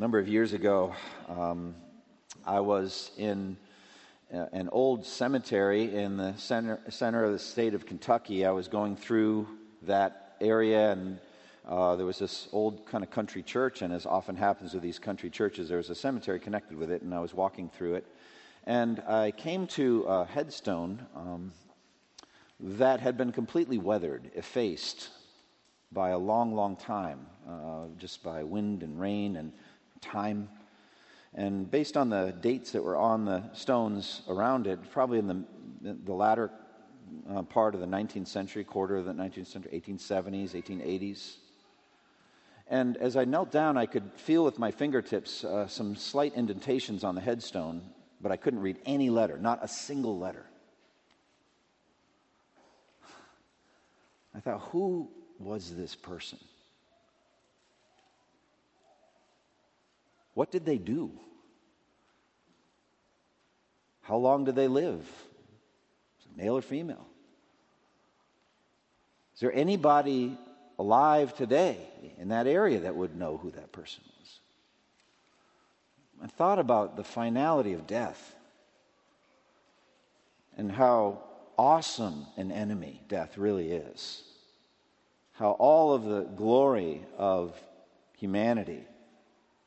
A number of years ago, um, I was in an old cemetery in the center, center of the state of Kentucky. I was going through that area, and uh, there was this old kind of country church, and as often happens with these country churches, there was a cemetery connected with it, and I was walking through it. And I came to a headstone um, that had been completely weathered, effaced by a long, long time, uh, just by wind and rain and time. And based on the dates that were on the stones around it, probably in the, the latter uh, part of the 19th century, quarter of the 19th century, 1870s, 1880s. And as I knelt down, I could feel with my fingertips uh, some slight indentations on the headstone, but I couldn't read any letter, not a single letter. I thought, who was this person? What did they do? How long did they live? Male or female? Is there anybody alive today in that area that would know who that person was? I thought about the finality of death and how awesome an enemy death really is. How all of the glory of humanity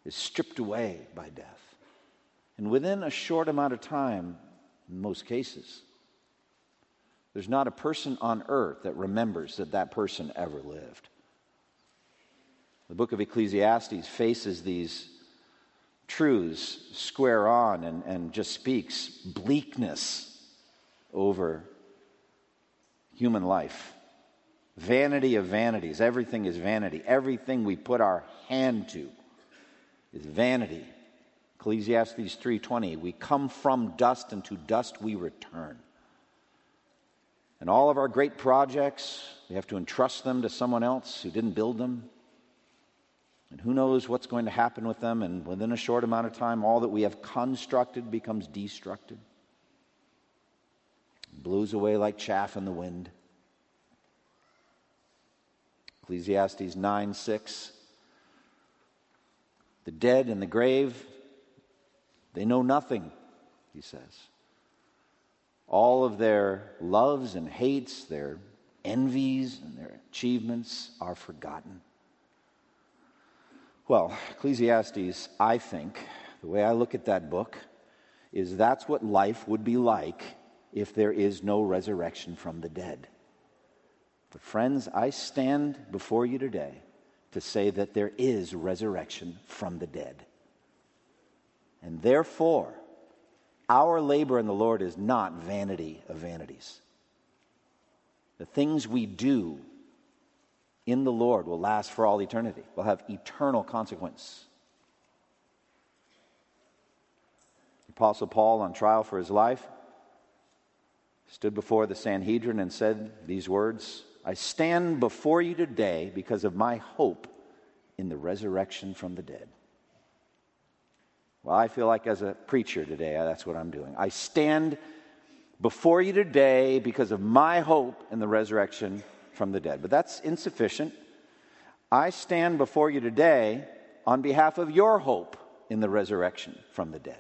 is stripped away by death. And within a short amount of time, in most cases, there's not a person on earth that remembers that that person ever lived. The book of Ecclesiastes faces these truths square on and, and just speaks bleakness over human life. Vanity of vanities. Everything is vanity. Everything we put our hand to is vanity. Ecclesiastes 3:20, we come from dust and to dust we return. And all of our great projects, we have to entrust them to someone else who didn't build them. And who knows what's going to happen with them, and within a short amount of time, all that we have constructed becomes destructed. blows away like chaff in the wind. Ecclesiastes 9 6 the dead in the grave, they know nothing, he says. All of their loves and hates, their envies and their achievements are forgotten. Well, Ecclesiastes, I think, the way I look at that book, is that's what life would be like if there is no resurrection from the dead. But, friends, I stand before you today to say that there is resurrection from the dead. And therefore, our labor in the Lord is not vanity of vanities. The things we do in the Lord will last for all eternity, will have eternal consequence. The Apostle Paul, on trial for his life, stood before the Sanhedrin and said these words I stand before you today because of my hope in the resurrection from the dead. Well, I feel like as a preacher today, that's what I'm doing. I stand before you today because of my hope in the resurrection from the dead. But that's insufficient. I stand before you today on behalf of your hope in the resurrection from the dead.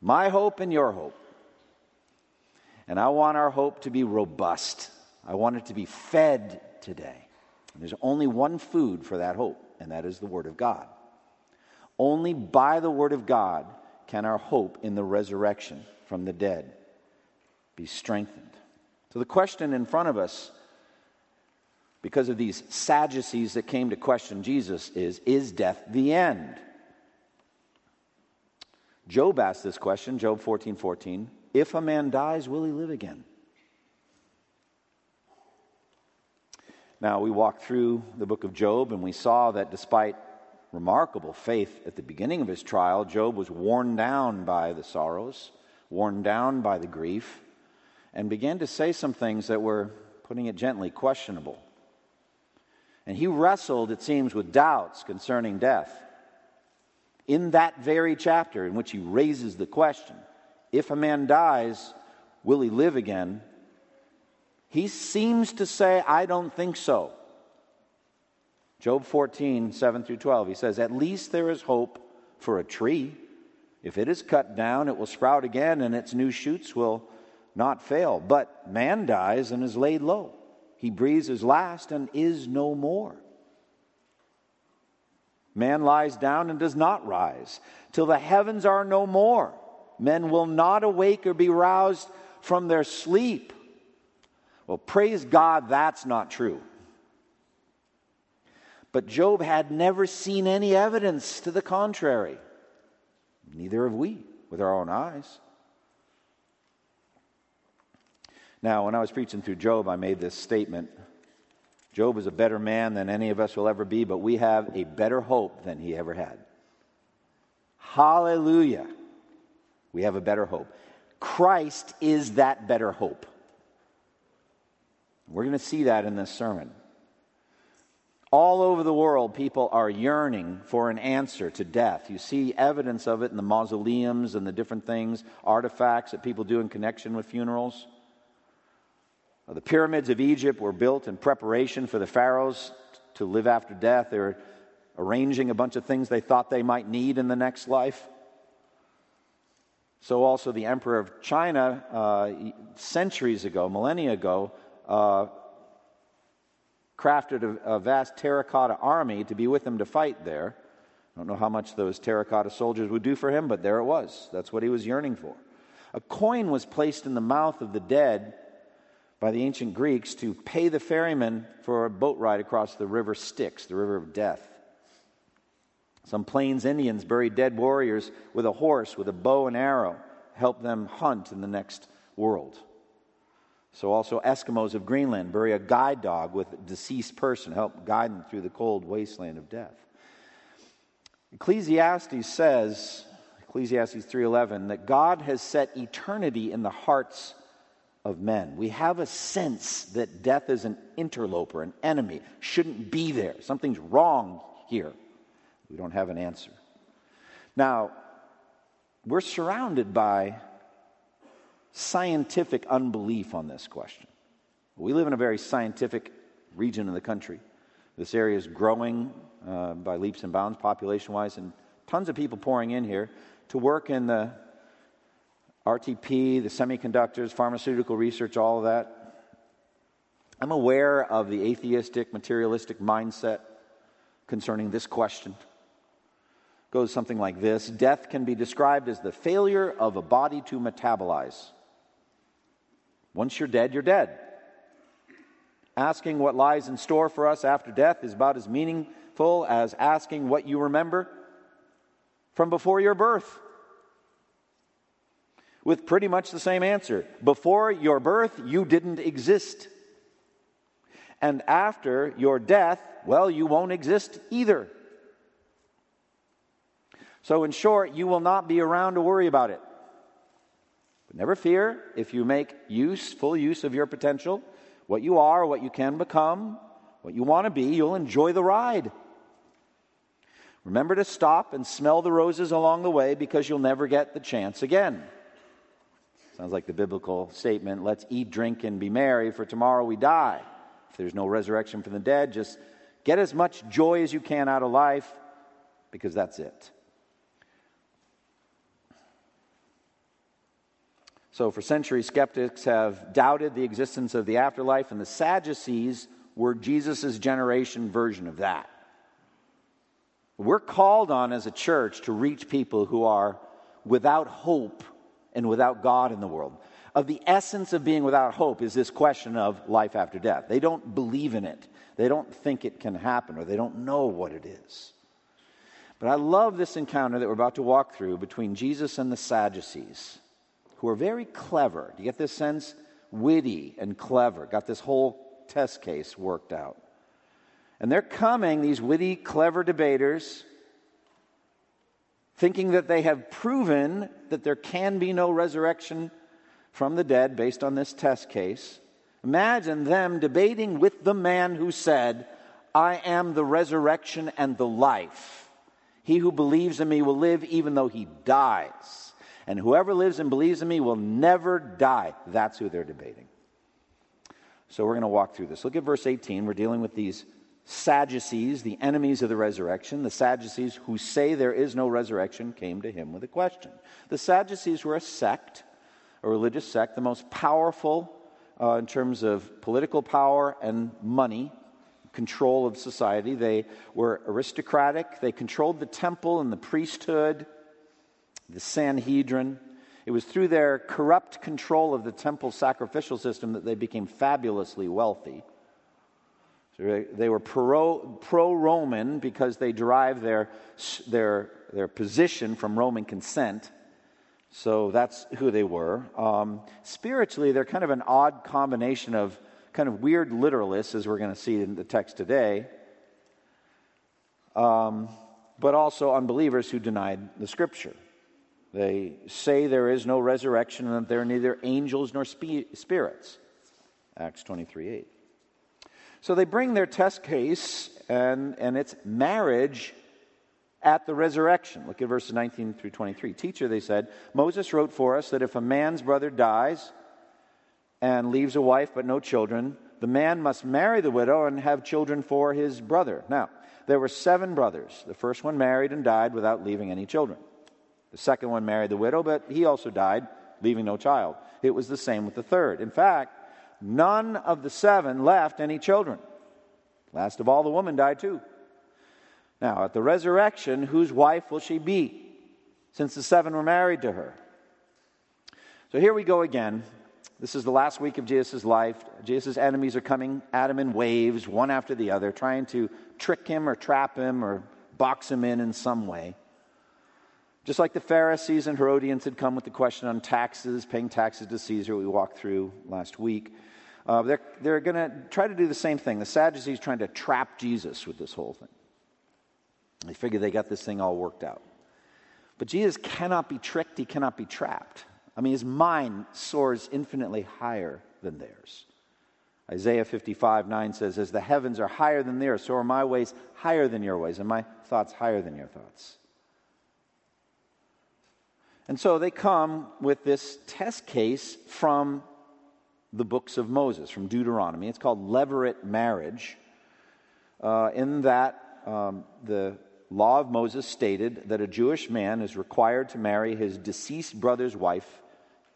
My hope and your hope. And I want our hope to be robust. I want it to be fed today. And there's only one food for that hope, and that is the Word of God. Only by the Word of God can our hope in the resurrection from the dead be strengthened. So, the question in front of us, because of these Sadducees that came to question Jesus, is Is death the end? Job asked this question, Job 14 14. If a man dies, will he live again? Now, we walked through the book of Job and we saw that despite remarkable faith at the beginning of his trial, Job was worn down by the sorrows, worn down by the grief, and began to say some things that were, putting it gently, questionable. And he wrestled, it seems, with doubts concerning death. In that very chapter in which he raises the question if a man dies, will he live again? He seems to say, I don't think so. Job 14, 7 through 12, he says, At least there is hope for a tree. If it is cut down, it will sprout again, and its new shoots will not fail. But man dies and is laid low. He breathes his last and is no more. Man lies down and does not rise till the heavens are no more. Men will not awake or be roused from their sleep. Well, praise God, that's not true. But Job had never seen any evidence to the contrary. Neither have we with our own eyes. Now, when I was preaching through Job, I made this statement Job is a better man than any of us will ever be, but we have a better hope than he ever had. Hallelujah. We have a better hope. Christ is that better hope. We're going to see that in this sermon. All over the world, people are yearning for an answer to death. You see evidence of it in the mausoleums and the different things, artifacts that people do in connection with funerals. The pyramids of Egypt were built in preparation for the pharaohs to live after death. They were arranging a bunch of things they thought they might need in the next life. So, also, the emperor of China, uh, centuries ago, millennia ago, uh, crafted a, a, vast terracotta army to be with him to fight there. I don't know how much those terracotta soldiers would do for him, but there it was. That's what he was yearning for. A coin was placed in the mouth of the dead by the ancient Greeks to pay the ferryman for a boat ride across the river Styx, the river of death. Some Plains Indians buried dead warriors with a horse, with a bow and arrow, help them hunt in the next world. So, also, Eskimos of Greenland bury a guide dog with a deceased person, help guide them through the cold wasteland of death. Ecclesiastes says, Ecclesiastes 3:11, that God has set eternity in the hearts of men. We have a sense that death is an interloper, an enemy, shouldn't be there. Something's wrong here. We don't have an answer. Now, we're surrounded by scientific unbelief on this question. We live in a very scientific region of the country. This area is growing uh, by leaps and bounds, population wise, and tons of people pouring in here to work in the RTP, the semiconductors, pharmaceutical research, all of that. I'm aware of the atheistic, materialistic mindset concerning this question. It goes something like this Death can be described as the failure of a body to metabolize. Once you're dead, you're dead. Asking what lies in store for us after death is about as meaningful as asking what you remember from before your birth with pretty much the same answer. Before your birth, you didn't exist. And after your death, well, you won't exist either. So, in short, you will not be around to worry about it. Never fear, if you make use, full use of your potential, what you are, what you can become, what you want to be, you'll enjoy the ride. Remember to stop and smell the roses along the way because you'll never get the chance again. Sounds like the biblical statement let's eat, drink, and be merry, for tomorrow we die. If there's no resurrection from the dead, just get as much joy as you can out of life because that's it. So, for centuries, skeptics have doubted the existence of the afterlife, and the Sadducees were Jesus' generation version of that. We're called on as a church to reach people who are without hope and without God in the world. Of the essence of being without hope is this question of life after death. They don't believe in it, they don't think it can happen, or they don't know what it is. But I love this encounter that we're about to walk through between Jesus and the Sadducees, who are very clever. Do you get this sense? Witty and clever. Got this whole test case worked out. And they're coming, these witty, clever debaters, thinking that they have proven that there can be no resurrection from the dead based on this test case. Imagine them debating with the man who said, I am the resurrection and the life. He who believes in me will live even though he dies. And whoever lives and believes in me will never die. That's who they're debating. So we're going to walk through this. Look at verse 18. We're dealing with these Sadducees, the enemies of the resurrection, the Sadducees who say there is no resurrection, came to him with a question. The Sadducees were a sect, a religious sect, the most powerful uh, in terms of political power and money, control of society. They were aristocratic, they controlled the temple and the priesthood, the Sanhedrin. It was through their corrupt control of the temple sacrificial system that they became fabulously wealthy. They were pro Roman because they derived their, their, their position from Roman consent. So that's who they were. Um, spiritually, they're kind of an odd combination of kind of weird literalists, as we're going to see in the text today, um, but also unbelievers who denied the scripture. They say there is no resurrection and that there are neither angels nor spe- spirits. Acts 23 8. So they bring their test case, and, and it's marriage at the resurrection. Look at verses 19 through 23. Teacher, they said, Moses wrote for us that if a man's brother dies and leaves a wife but no children, the man must marry the widow and have children for his brother. Now, there were seven brothers. The first one married and died without leaving any children. The second one married the widow, but he also died, leaving no child. It was the same with the third. In fact, none of the seven left any children. Last of all, the woman died too. Now, at the resurrection, whose wife will she be? Since the seven were married to her. So here we go again. This is the last week of Jesus' life. Jesus' enemies are coming at him in waves, one after the other, trying to trick him or trap him or box him in in some way. Just like the Pharisees and Herodians had come with the question on taxes, paying taxes to Caesar, we walked through last week. Uh, they're they're going to try to do the same thing. The Sadducees trying to trap Jesus with this whole thing. They figure they got this thing all worked out. But Jesus cannot be tricked, he cannot be trapped. I mean, his mind soars infinitely higher than theirs. Isaiah 55 9 says, As the heavens are higher than theirs, so are my ways higher than your ways, and my thoughts higher than your thoughts. And so they come with this test case from the books of Moses, from Deuteronomy. It's called levirate marriage, uh, in that um, the law of Moses stated that a Jewish man is required to marry his deceased brother's wife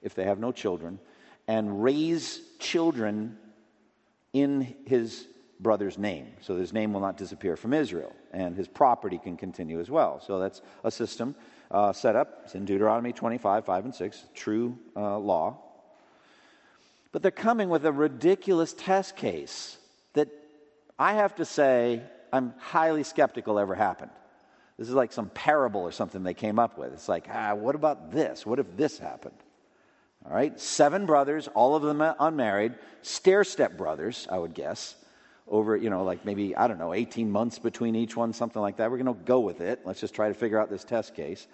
if they have no children and raise children in his brother's name. So his name will not disappear from Israel and his property can continue as well. So that's a system uh, set up. It's in Deuteronomy 25, 5 and 6, true uh, law. But they're coming with a ridiculous test case that I have to say I'm highly skeptical ever happened. This is like some parable or something they came up with. It's like, ah, what about this? What if this happened? All right, seven brothers, all of them unmarried, stair step brothers, I would guess, over, you know, like maybe, I don't know, 18 months between each one, something like that. We're going to go with it. Let's just try to figure out this test case.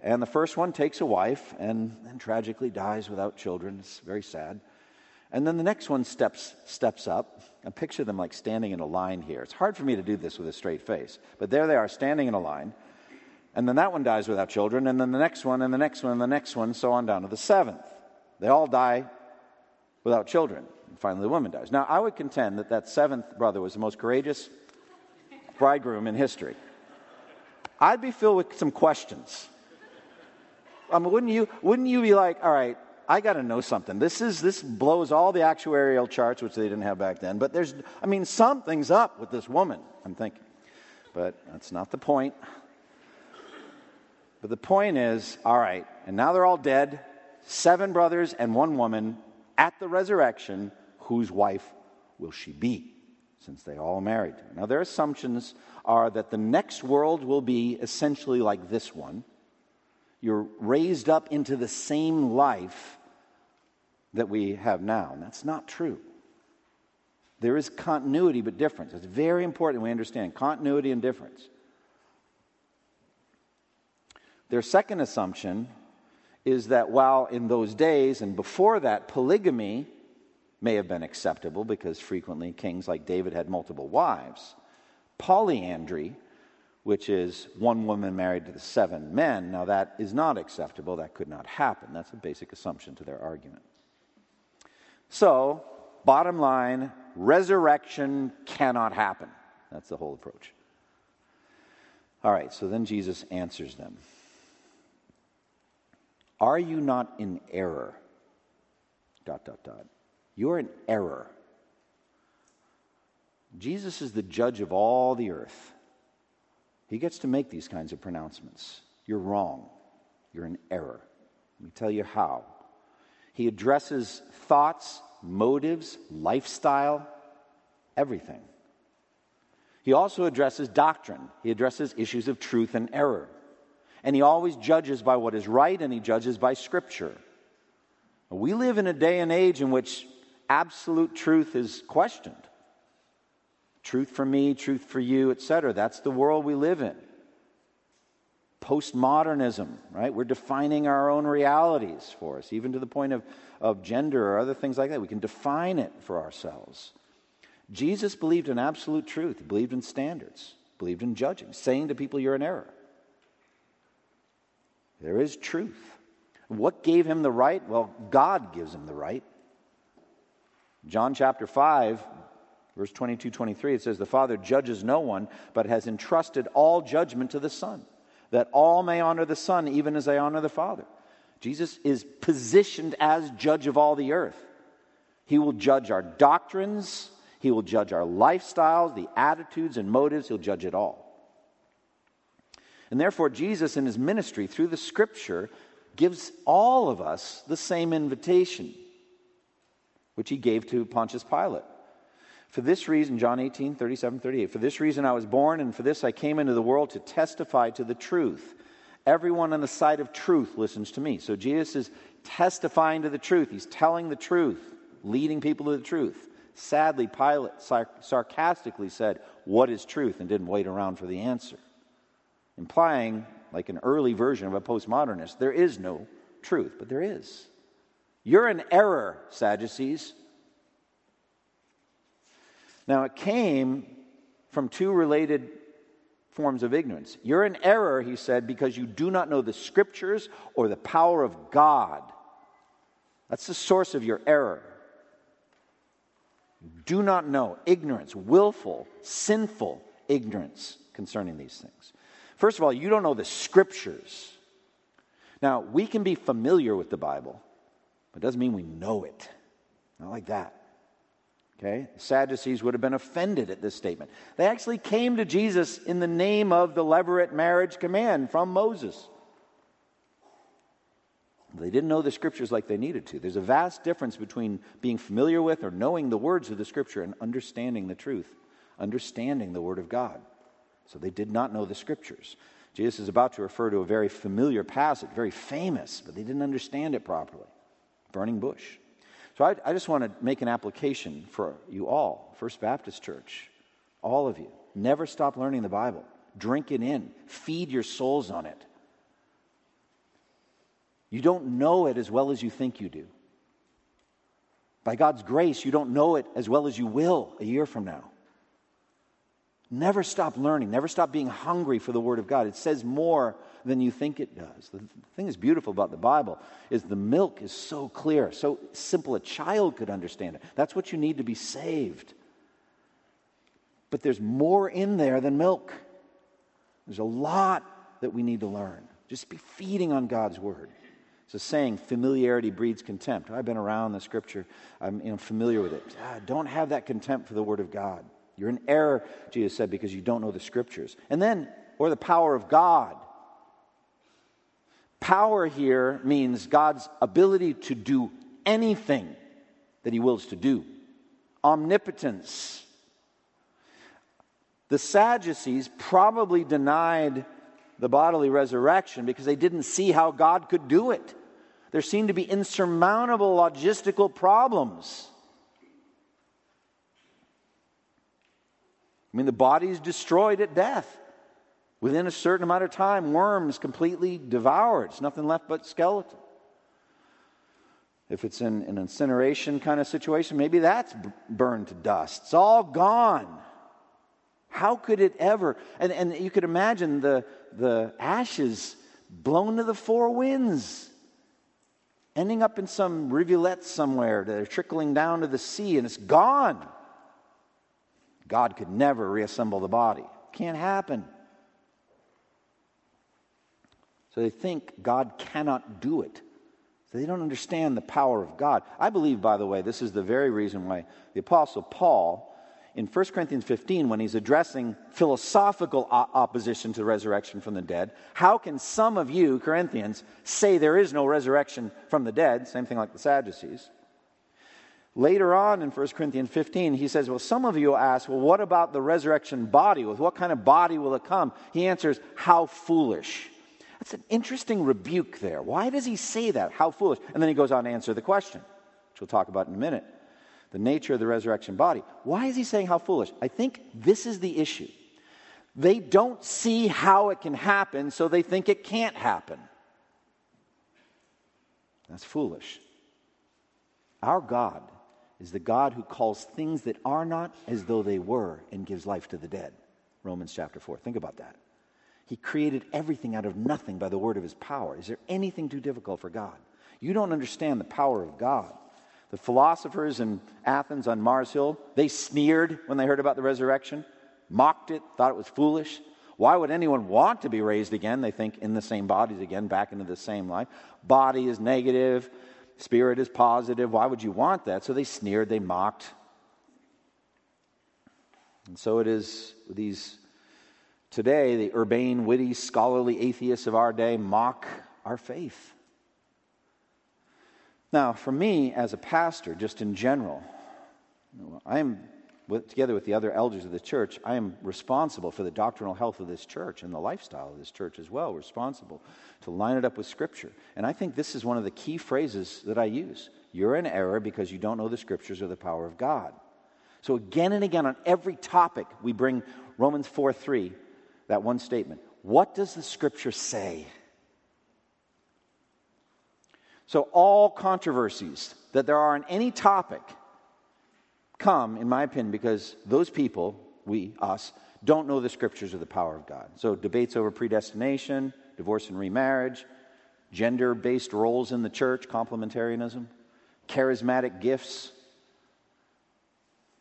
And the first one takes a wife and then tragically dies without children. It's very sad. And then the next one steps, steps up. And picture them like standing in a line here. It's hard for me to do this with a straight face, but there they are standing in a line. And then that one dies without children, and then the next one, and the next one, and the next one, so on down to the seventh. They all die without children. Finally, the woman dies. Now, I would contend that that seventh brother was the most courageous bridegroom in history. I'd be filled with some questions. Mean, wouldn't you, wouldn't you be like, all right, I got to know something. This is this blows all the actuarial charts, which they didn't have back then. But there's, I mean, something's up with this woman. I'm thinking, but that's not the point. But the point is, all right, and now they're all dead. Seven brothers and one woman at the resurrection. Whose wife will she be? Since they all married. Now their assumptions are that the next world will be essentially like this one. You're raised up into the same life that we have now. And that's not true. There is continuity but difference. It's very important we understand continuity and difference. Their second assumption is that while in those days and before that, polygamy may have been acceptable because frequently kings like David had multiple wives, polyandry, which is one woman married to the seven men, now that is not acceptable. That could not happen. That's a basic assumption to their argument. So, bottom line resurrection cannot happen. That's the whole approach. All right, so then Jesus answers them Are you not in error? Dot, dot, dot. You're in error. Jesus is the judge of all the earth. He gets to make these kinds of pronouncements. You're wrong. You're in error. Let me tell you how. He addresses thoughts, motives, lifestyle, everything. He also addresses doctrine. He addresses issues of truth and error. And he always judges by what is right and he judges by Scripture. We live in a day and age in which absolute truth is questioned. Truth for me, truth for you, etc. That's the world we live in. Postmodernism, right? We're defining our own realities for us, even to the point of, of gender or other things like that. We can define it for ourselves. Jesus believed in absolute truth, believed in standards, believed in judging, saying to people, You're in error. There is truth. What gave him the right? Well, God gives him the right. John chapter 5, verse 22 23, it says, The Father judges no one, but has entrusted all judgment to the Son, that all may honor the Son, even as they honor the Father. Jesus is positioned as judge of all the earth. He will judge our doctrines, he will judge our lifestyles, the attitudes and motives, he'll judge it all. And therefore, Jesus in his ministry through the scripture gives all of us the same invitation, which he gave to Pontius Pilate. For this reason, John 18, 37, 38, for this reason I was born, and for this I came into the world to testify to the truth. Everyone on the side of truth listens to me. So Jesus is testifying to the truth. He's telling the truth, leading people to the truth. Sadly, Pilate sarcastically said, What is truth? and didn't wait around for the answer, implying, like an early version of a postmodernist, there is no truth, but there is. You're in error, Sadducees. Now, it came from two related forms of ignorance. You're in error, he said, because you do not know the scriptures or the power of God. That's the source of your error do not know, ignorance, willful, sinful ignorance concerning these things. First of all, you don't know the scriptures. Now, we can be familiar with the Bible, but it doesn't mean we know it. Not like that. Okay? Sadducees would have been offended at this statement. They actually came to Jesus in the name of the levirate marriage command from Moses. They didn't know the scriptures like they needed to. There's a vast difference between being familiar with or knowing the words of the scripture and understanding the truth, understanding the word of God. So they did not know the scriptures. Jesus is about to refer to a very familiar passage, very famous, but they didn't understand it properly. Burning bush. So I, I just want to make an application for you all, First Baptist Church, all of you. Never stop learning the Bible. Drink it in, feed your souls on it. You don't know it as well as you think you do. By God's grace, you don't know it as well as you will a year from now. Never stop learning. Never stop being hungry for the Word of God. It says more than you think it does. The thing that's beautiful about the Bible is the milk is so clear, so simple a child could understand it. That's what you need to be saved. But there's more in there than milk. There's a lot that we need to learn. Just be feeding on God's Word. It's a saying, familiarity breeds contempt. I've been around the scripture, I'm you know, familiar with it. Ah, don't have that contempt for the word of God. You're in error, Jesus said, because you don't know the scriptures. And then, or the power of God. Power here means God's ability to do anything that he wills to do. Omnipotence. The Sadducees probably denied the bodily resurrection because they didn't see how God could do it. There seemed to be insurmountable logistical problems. I mean, the body is destroyed at death. Within a certain amount of time, worms completely devour it. It's nothing left but skeleton. If it's in an incineration kind of situation, maybe that's burned to dust. It's all gone. How could it ever? And, and you could imagine the, the ashes blown to the four winds ending up in some rivulet somewhere that are trickling down to the sea and it's gone. God could never reassemble the body. Can't happen. So they think God cannot do it. So they don't understand the power of God. I believe, by the way, this is the very reason why the Apostle Paul, in 1 Corinthians 15, when he's addressing philosophical opposition to resurrection from the dead, how can some of you, Corinthians, say there is no resurrection from the dead? Same thing like the Sadducees. Later on in 1 Corinthians 15, he says, Well, some of you ask, Well, what about the resurrection body? With what kind of body will it come? He answers, How foolish. That's an interesting rebuke there. Why does he say that? How foolish. And then he goes on to answer the question, which we'll talk about in a minute the nature of the resurrection body. Why is he saying how foolish? I think this is the issue. They don't see how it can happen, so they think it can't happen. That's foolish. Our God is the God who calls things that are not as though they were and gives life to the dead. Romans chapter 4. Think about that. He created everything out of nothing by the word of his power. Is there anything too difficult for God? You don't understand the power of God. The philosophers in Athens on Mars Hill, they sneered when they heard about the resurrection, mocked it, thought it was foolish. Why would anyone want to be raised again? They think in the same bodies again, back into the same life. Body is negative, spirit is positive. Why would you want that? So they sneered, they mocked. And so it is these Today, the urbane, witty, scholarly atheists of our day mock our faith. Now, for me as a pastor, just in general, I am, with, together with the other elders of the church, I am responsible for the doctrinal health of this church and the lifestyle of this church as well, responsible to line it up with Scripture. And I think this is one of the key phrases that I use. You're in error because you don't know the Scriptures or the power of God. So, again and again, on every topic, we bring Romans 4 3 that one statement. What does the scripture say? So, all controversies that there are on any topic come, in my opinion, because those people, we, us, don't know the scriptures or the power of God. So, debates over predestination, divorce and remarriage, gender based roles in the church, complementarianism, charismatic gifts,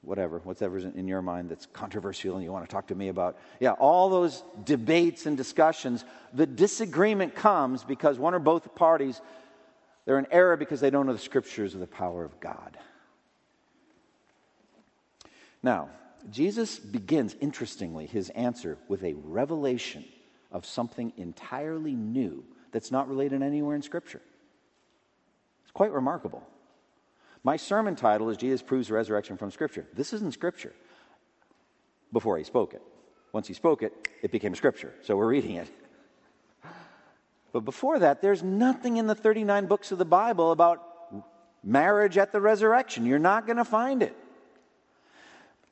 whatever, whatever's in your mind that's controversial and you want to talk to me about. Yeah, all those debates and discussions, the disagreement comes because one or both parties, they're in error because they don't know the scriptures of the power of God. Now, Jesus begins, interestingly, his answer with a revelation of something entirely new that's not related anywhere in Scripture. It's quite remarkable. My sermon title is Jesus Proves Resurrection from Scripture. This isn't Scripture before he spoke it. Once he spoke it, it became Scripture. So we're reading it. But before that, there's nothing in the 39 books of the Bible about marriage at the resurrection. You're not going to find it.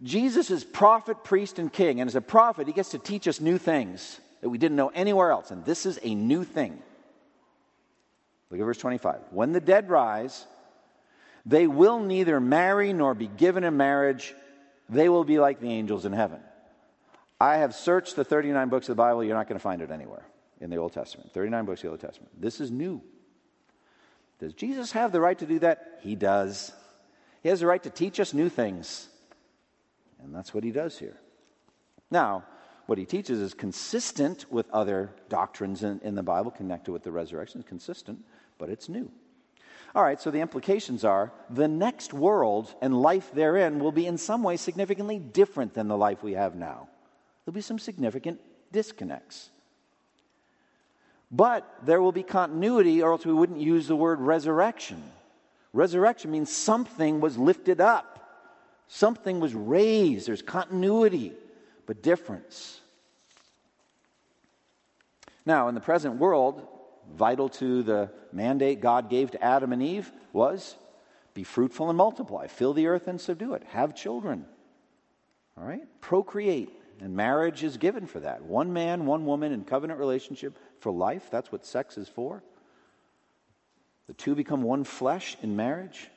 Jesus is prophet, priest, and king. And as a prophet, he gets to teach us new things that we didn't know anywhere else. And this is a new thing. Look at verse 25. When the dead rise, they will neither marry nor be given in marriage. They will be like the angels in heaven. I have searched the 39 books of the Bible. You're not going to find it anywhere in the Old Testament. 39 books of the Old Testament. This is new. Does Jesus have the right to do that? He does. He has the right to teach us new things. And that's what he does here. Now, what he teaches is consistent with other doctrines in, in the Bible connected with the resurrection. It's consistent, but it's new. All right, so the implications are the next world and life therein will be in some way significantly different than the life we have now. There'll be some significant disconnects. But there will be continuity, or else we wouldn't use the word resurrection. Resurrection means something was lifted up, something was raised. There's continuity, but difference. Now, in the present world, vital to the mandate God gave to Adam and Eve was be fruitful and multiply, fill the earth and subdue it, have children. All right? Procreate. And marriage is given for that. One man, one woman in covenant relationship for life. That's what sex is for. The two become one flesh in marriage.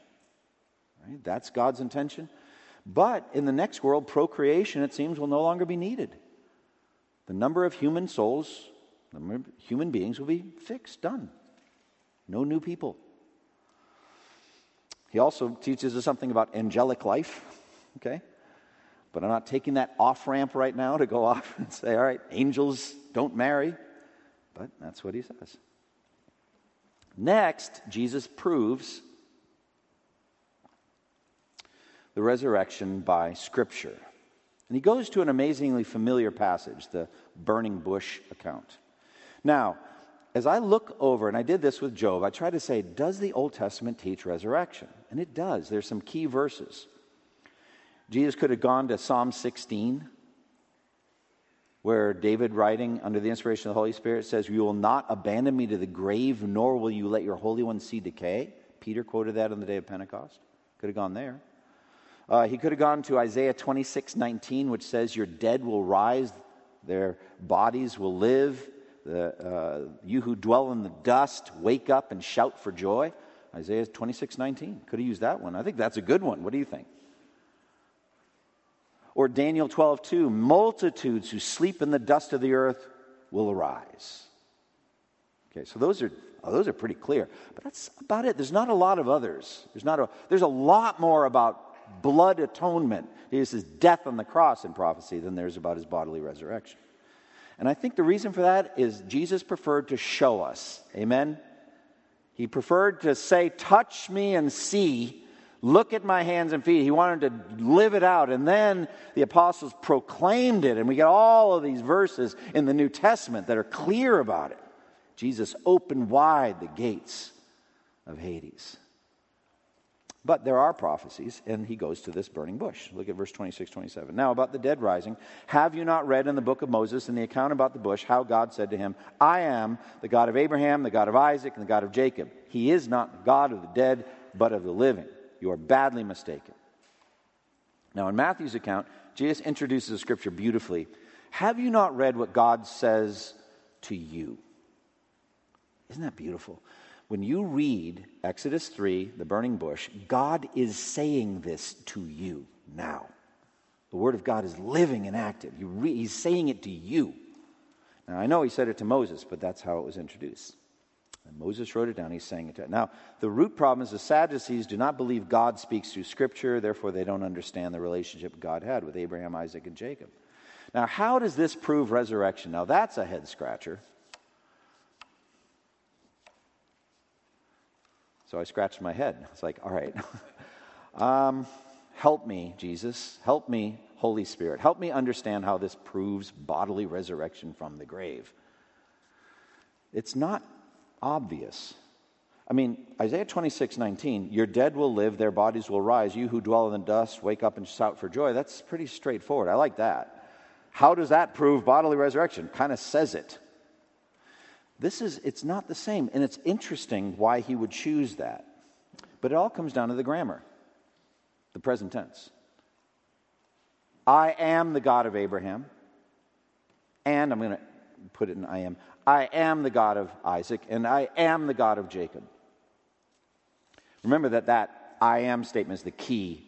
Right? That's God's intention. But in the next world, procreation, it seems, will no longer be needed. The number of human souls the number of human beings will be fixed, done. No new people. He also teaches us something about angelic life, okay? But I'm not taking that off ramp right now to go off and say, all right, angels don't marry. But that's what he says. Next, Jesus proves the resurrection by Scripture. And he goes to an amazingly familiar passage, the burning bush account. Now, as I look over, and I did this with Job, I try to say, does the Old Testament teach resurrection? And it does. There's some key verses. Jesus could have gone to Psalm 16, where David, writing under the inspiration of the Holy Spirit, says, You will not abandon me to the grave, nor will you let your Holy One see decay. Peter quoted that on the day of Pentecost. Could have gone there. Uh, he could have gone to Isaiah 26 19, which says, Your dead will rise, their bodies will live. The, uh, you who dwell in the dust, wake up and shout for joy. Isaiah 26 19. Could have used that one. I think that's a good one. What do you think? Or Daniel 12 2. Multitudes who sleep in the dust of the earth will arise. Okay, so those are oh, those are pretty clear. But that's about it. There's not a lot of others. There's not a there's a lot more about blood atonement. Jesus' death on the cross in prophecy than there's about his bodily resurrection. And I think the reason for that is Jesus preferred to show us. Amen? He preferred to say, Touch me and see. Look at my hands and feet. He wanted to live it out. And then the apostles proclaimed it. And we get all of these verses in the New Testament that are clear about it. Jesus opened wide the gates of Hades. But there are prophecies, and he goes to this burning bush. Look at verse 26, 27. Now, about the dead rising, have you not read in the book of Moses, in the account about the bush, how God said to him, I am the God of Abraham, the God of Isaac, and the God of Jacob? He is not the God of the dead, but of the living. You are badly mistaken. Now, in Matthew's account, Jesus introduces the scripture beautifully. Have you not read what God says to you? Isn't that beautiful? When you read Exodus 3, the burning bush, God is saying this to you now. The Word of God is living and active. Re- he's saying it to you. Now, I know he said it to Moses, but that's how it was introduced. And Moses wrote it down. He's saying it to Now, the root problem is the Sadducees do not believe God speaks through Scripture, therefore, they don't understand the relationship God had with Abraham, Isaac, and Jacob. Now, how does this prove resurrection? Now, that's a head scratcher. So I scratched my head. It's like, all right, um, help me, Jesus. Help me, Holy Spirit. Help me understand how this proves bodily resurrection from the grave. It's not obvious. I mean, Isaiah 26, 19, your dead will live, their bodies will rise. You who dwell in the dust, wake up and shout for joy. That's pretty straightforward. I like that. How does that prove bodily resurrection? Kind of says it. This is, it's not the same. And it's interesting why he would choose that. But it all comes down to the grammar, the present tense. I am the God of Abraham, and I'm going to put it in I am. I am the God of Isaac, and I am the God of Jacob. Remember that that I am statement is the key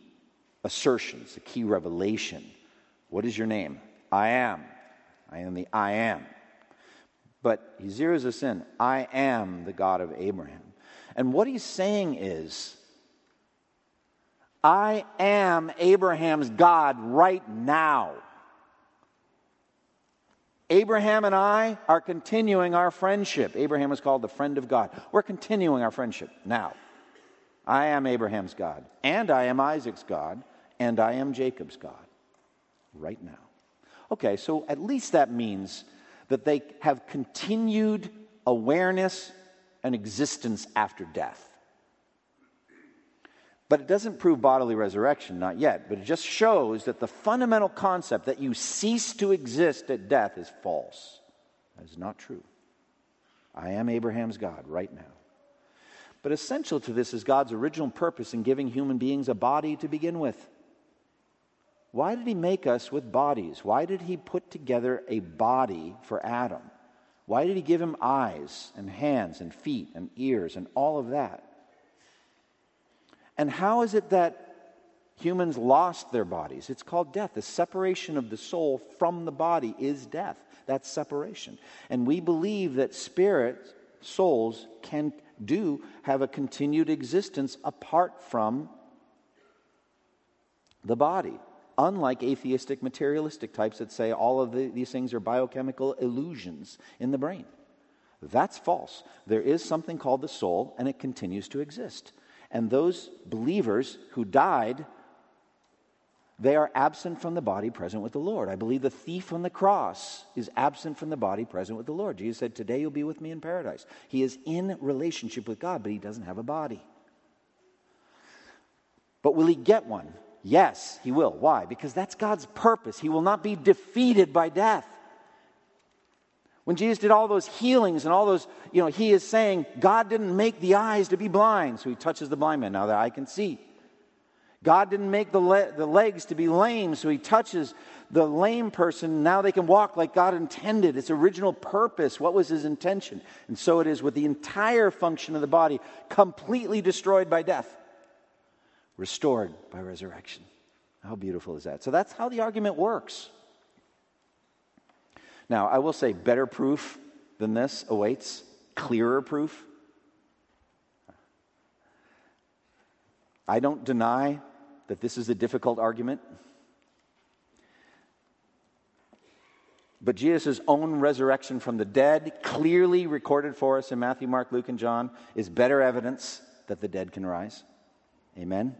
assertion, it's the key revelation. What is your name? I am. I am the I am. But he zeroes us in I am the God of Abraham. And what he's saying is, I am Abraham's God right now. Abraham and I are continuing our friendship. Abraham is called the friend of God. We're continuing our friendship now. I am Abraham's God, and I am Isaac's God, and I am Jacob's God right now. Okay, so at least that means that they have continued awareness and existence after death. But it doesn't prove bodily resurrection, not yet, but it just shows that the fundamental concept that you cease to exist at death is false. That is not true. I am Abraham's God right now. But essential to this is God's original purpose in giving human beings a body to begin with. Why did he make us with bodies? Why did he put together a body for Adam? Why did he give him eyes and hands and feet and ears and all of that? And how is it that humans lost their bodies? It's called death. The separation of the soul from the body is death. That's separation. And we believe that spirit, souls, can do have a continued existence apart from the body unlike atheistic materialistic types that say all of the, these things are biochemical illusions in the brain. That's false. There is something called the soul, and it continues to exist. And those believers who died, they are absent from the body, present with the Lord. I believe the thief on the cross is absent from the body, present with the Lord. Jesus said, Today you'll be with me in paradise. He is in relationship with God, but he doesn't have a body. But will he get one? Yes, he will. Why? Because that's God's purpose. He will not be defeated by death. When Jesus did all those healings and all those, you know, he is saying, God didn't make the eyes to be blind. So he touches the blind man. Now that I can see. God didn't make the, le- the legs to be lame. So he touches the lame person. Now they can walk like God intended. Its original purpose. What was his intention? And so it is with the entire function of the body completely destroyed by death, restored by resurrection. How beautiful is that? So that's how the argument works. Now, I will say better proof than this awaits, clearer proof. I don't deny that this is a difficult argument. But Jesus' own resurrection from the dead, clearly recorded for us in Matthew, Mark, Luke, and John, is better evidence that the dead can rise. Amen.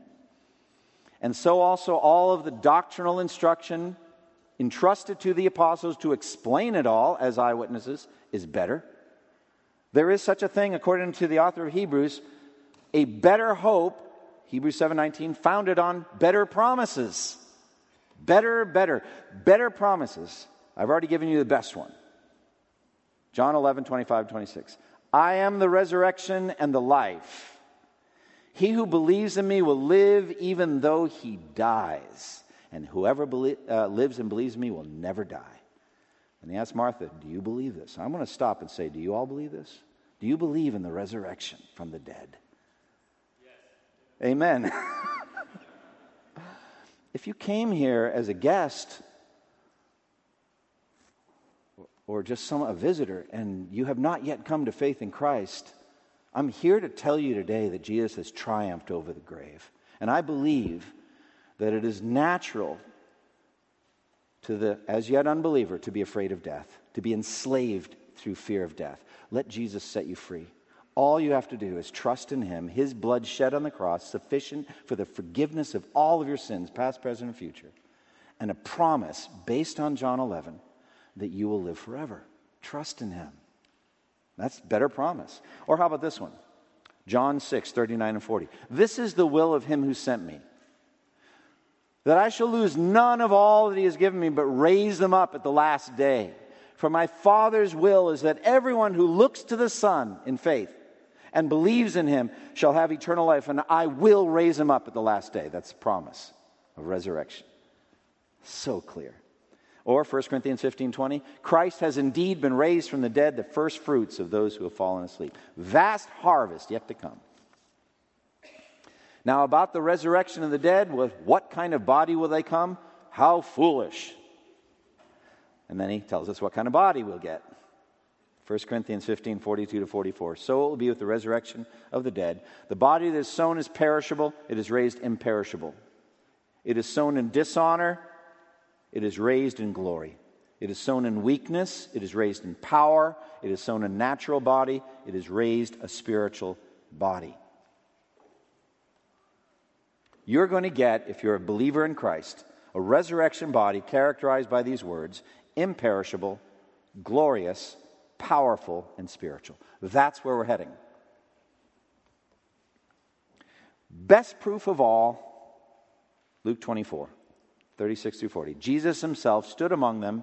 And so also all of the doctrinal instruction entrusted to the apostles to explain it all as eyewitnesses is better. There is such a thing, according to the author of Hebrews, a better hope, Hebrews 7:19, founded on better promises. Better, better, better promises. I've already given you the best one. John 11, 25, 26. I am the resurrection and the life. He who believes in me will live even though he dies and whoever belie- uh, lives and believes in me will never die. And he asked Martha, Do you believe this? I'm going to stop and say, Do you all believe this? Do you believe in the resurrection from the dead? Yes. Amen. if you came here as a guest or just some a visitor and you have not yet come to faith in Christ, I'm here to tell you today that Jesus has triumphed over the grave. And I believe that it is natural to the as yet unbeliever to be afraid of death, to be enslaved through fear of death. Let Jesus set you free. All you have to do is trust in Him, His blood shed on the cross, sufficient for the forgiveness of all of your sins, past, present, and future, and a promise based on John 11 that you will live forever. Trust in Him. That's better promise. Or how about this one? John 6, 39 and 40. This is the will of Him who sent me that I shall lose none of all that he has given me, but raise them up at the last day. For my Father's will is that everyone who looks to the Son in faith and believes in him shall have eternal life, and I will raise him up at the last day. That's the promise of resurrection. So clear. Or 1 Corinthians 15 20, Christ has indeed been raised from the dead, the first fruits of those who have fallen asleep. Vast harvest yet to come. Now, about the resurrection of the dead, with what kind of body will they come? How foolish. And then he tells us what kind of body we'll get. 1 Corinthians 15, 42 to 44. So it will be with the resurrection of the dead. The body that is sown is perishable, it is raised imperishable. It is sown in dishonor, it is raised in glory. It is sown in weakness, it is raised in power. It is sown a natural body, it is raised a spiritual body. You're going to get, if you're a believer in Christ, a resurrection body characterized by these words imperishable, glorious, powerful, and spiritual. That's where we're heading. Best proof of all, Luke 24, 36 through 40. Jesus himself stood among them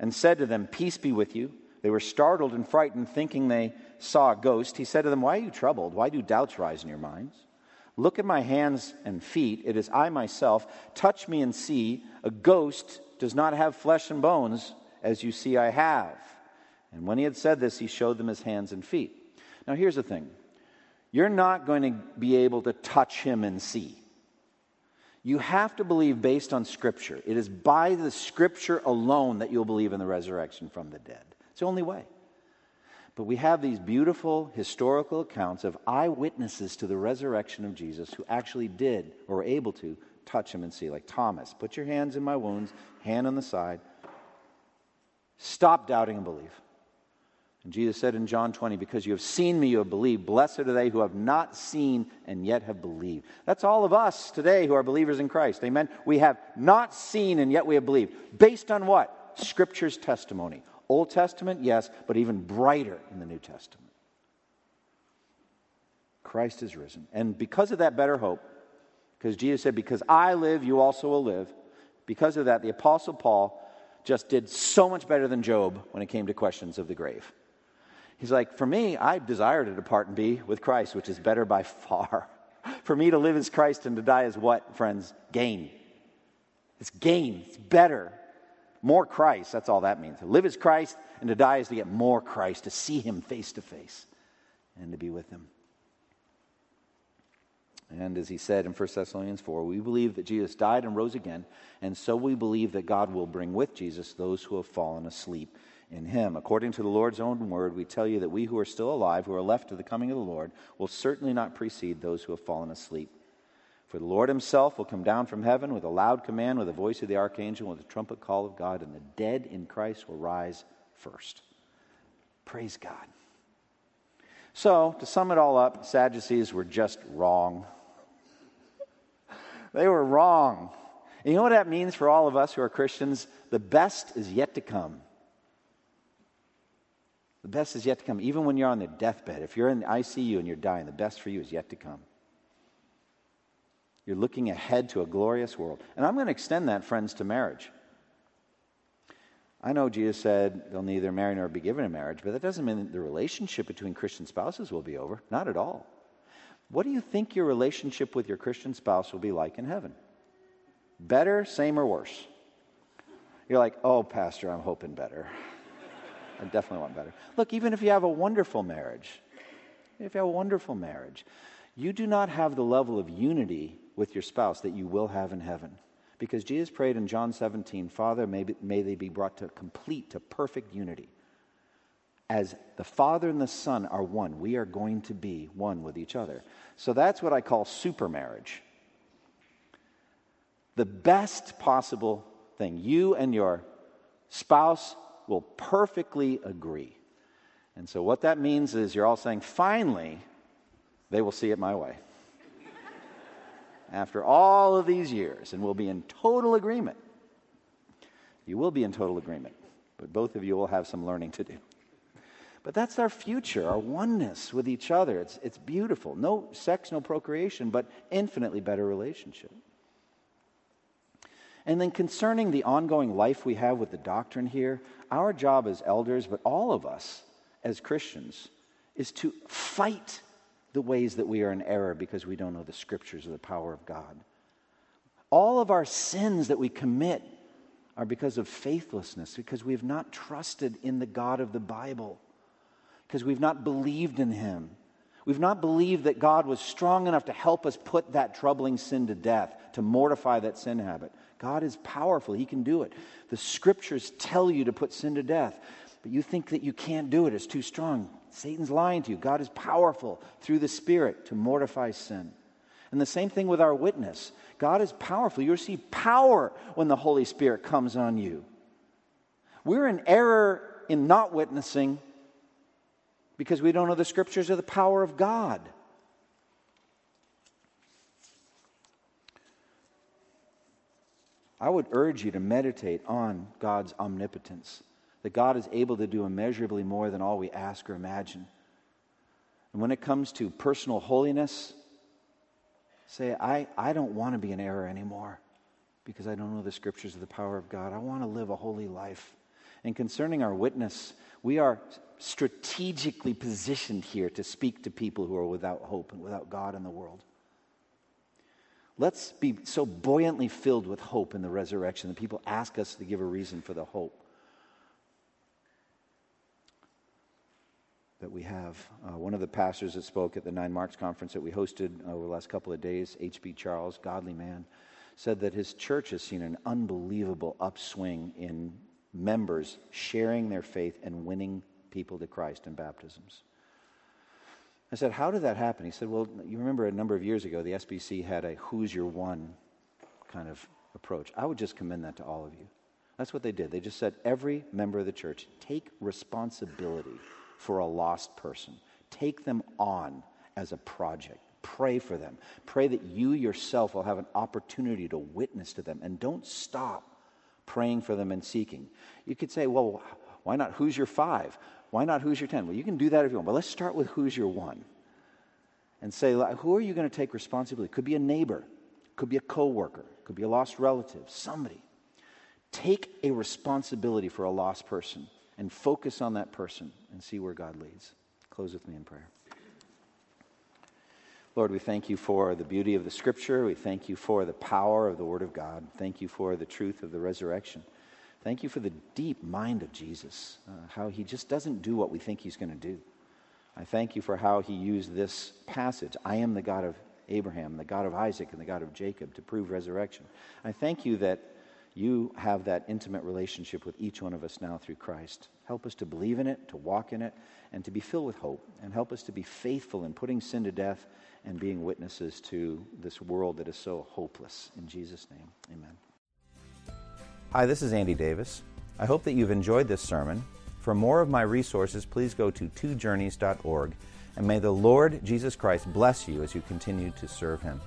and said to them, Peace be with you. They were startled and frightened, thinking they saw a ghost. He said to them, Why are you troubled? Why do doubts rise in your minds? Look at my hands and feet. It is I myself. Touch me and see. A ghost does not have flesh and bones, as you see I have. And when he had said this, he showed them his hands and feet. Now, here's the thing you're not going to be able to touch him and see. You have to believe based on Scripture. It is by the Scripture alone that you'll believe in the resurrection from the dead. It's the only way. But we have these beautiful historical accounts of eyewitnesses to the resurrection of Jesus who actually did or were able to touch him and see. Like Thomas, put your hands in my wounds, hand on the side. Stop doubting and believe. And Jesus said in John 20, Because you have seen me, you have believed. Blessed are they who have not seen and yet have believed. That's all of us today who are believers in Christ. Amen. We have not seen and yet we have believed. Based on what? Scripture's testimony. Old Testament, yes, but even brighter in the New Testament. Christ is risen. And because of that better hope, because Jesus said, Because I live, you also will live. Because of that, the Apostle Paul just did so much better than Job when it came to questions of the grave. He's like, For me, I desire to depart and be with Christ, which is better by far. For me to live as Christ and to die is what, friends? Gain. It's gain. It's better. More Christ. That's all that means. To live as Christ and to die is to get more Christ, to see Him face to face and to be with Him. And as he said in 1 Thessalonians 4, we believe that Jesus died and rose again, and so we believe that God will bring with Jesus those who have fallen asleep in him. According to the Lord's own word, we tell you that we who are still alive, who are left to the coming of the Lord, will certainly not precede those who have fallen asleep. For the Lord himself will come down from heaven with a loud command, with the voice of the archangel, with the trumpet call of God, and the dead in Christ will rise first. Praise God. So, to sum it all up, Sadducees were just wrong. They were wrong. And you know what that means for all of us who are Christians? The best is yet to come. The best is yet to come. Even when you're on the deathbed, if you're in the ICU and you're dying, the best for you is yet to come. You're looking ahead to a glorious world. And I'm going to extend that, friends, to marriage. I know Jesus said they'll neither marry nor be given in marriage, but that doesn't mean the relationship between Christian spouses will be over. Not at all. What do you think your relationship with your Christian spouse will be like in heaven? Better, same, or worse? You're like, oh, Pastor, I'm hoping better. I definitely want better. Look, even if you have a wonderful marriage, if you have a wonderful marriage, you do not have the level of unity with your spouse that you will have in heaven. Because Jesus prayed in John 17, Father, may, be, may they be brought to complete, to perfect unity. As the Father and the Son are one, we are going to be one with each other. So that's what I call super marriage. The best possible thing. You and your spouse will perfectly agree. And so, what that means is you're all saying, finally, they will see it my way. After all of these years, and we'll be in total agreement. You will be in total agreement, but both of you will have some learning to do. But that's our future, our oneness with each other. It's, it's beautiful. No sex, no procreation, but infinitely better relationship. And then concerning the ongoing life we have with the doctrine here, our job as elders, but all of us as Christians, is to fight the ways that we are in error because we don't know the scriptures or the power of God. All of our sins that we commit are because of faithlessness, because we have not trusted in the God of the Bible, because we've not believed in Him. We've not believed that God was strong enough to help us put that troubling sin to death, to mortify that sin habit. God is powerful, He can do it. The scriptures tell you to put sin to death, but you think that you can't do it, it's too strong. Satan's lying to you. God is powerful through the Spirit to mortify sin. And the same thing with our witness. God is powerful. You receive power when the Holy Spirit comes on you. We're in error in not witnessing because we don't know the scriptures or the power of God. I would urge you to meditate on God's omnipotence, that God is able to do immeasurably more than all we ask or imagine. And when it comes to personal holiness, say, I, I don't want to be in error anymore because I don't know the scriptures of the power of God. I want to live a holy life. And concerning our witness, we are strategically positioned here to speak to people who are without hope and without God in the world. Let's be so buoyantly filled with hope in the resurrection that people ask us to give a reason for the hope that we have. Uh, one of the pastors that spoke at the Nine Marks conference that we hosted over the last couple of days, H.B. Charles, godly man, said that his church has seen an unbelievable upswing in members sharing their faith and winning people to Christ in baptisms. I said, How did that happen? He said, Well, you remember a number of years ago, the SBC had a Who's Your One kind of approach. I would just commend that to all of you. That's what they did. They just said, every member of the church, take responsibility for a lost person. Take them on as a project. Pray for them. Pray that you yourself will have an opportunity to witness to them. And don't stop praying for them and seeking. You could say, well, why not who's your five? Why not who's your ten? Well, you can do that if you want, but let's start with who's your one. And say, who are you going to take responsibility? Could be a neighbor, could be a coworker, could be a lost relative, somebody. Take a responsibility for a lost person and focus on that person and see where God leads. Close with me in prayer. Lord, we thank you for the beauty of the scripture. We thank you for the power of the word of God. Thank you for the truth of the resurrection. Thank you for the deep mind of Jesus, uh, how he just doesn't do what we think he's going to do. I thank you for how he used this passage I am the God of Abraham, the God of Isaac, and the God of Jacob to prove resurrection. I thank you that you have that intimate relationship with each one of us now through Christ. Help us to believe in it, to walk in it, and to be filled with hope. And help us to be faithful in putting sin to death and being witnesses to this world that is so hopeless. In Jesus' name, amen. Hi, this is Andy Davis. I hope that you've enjoyed this sermon. For more of my resources, please go to twojourneys.org. And may the Lord Jesus Christ bless you as you continue to serve him.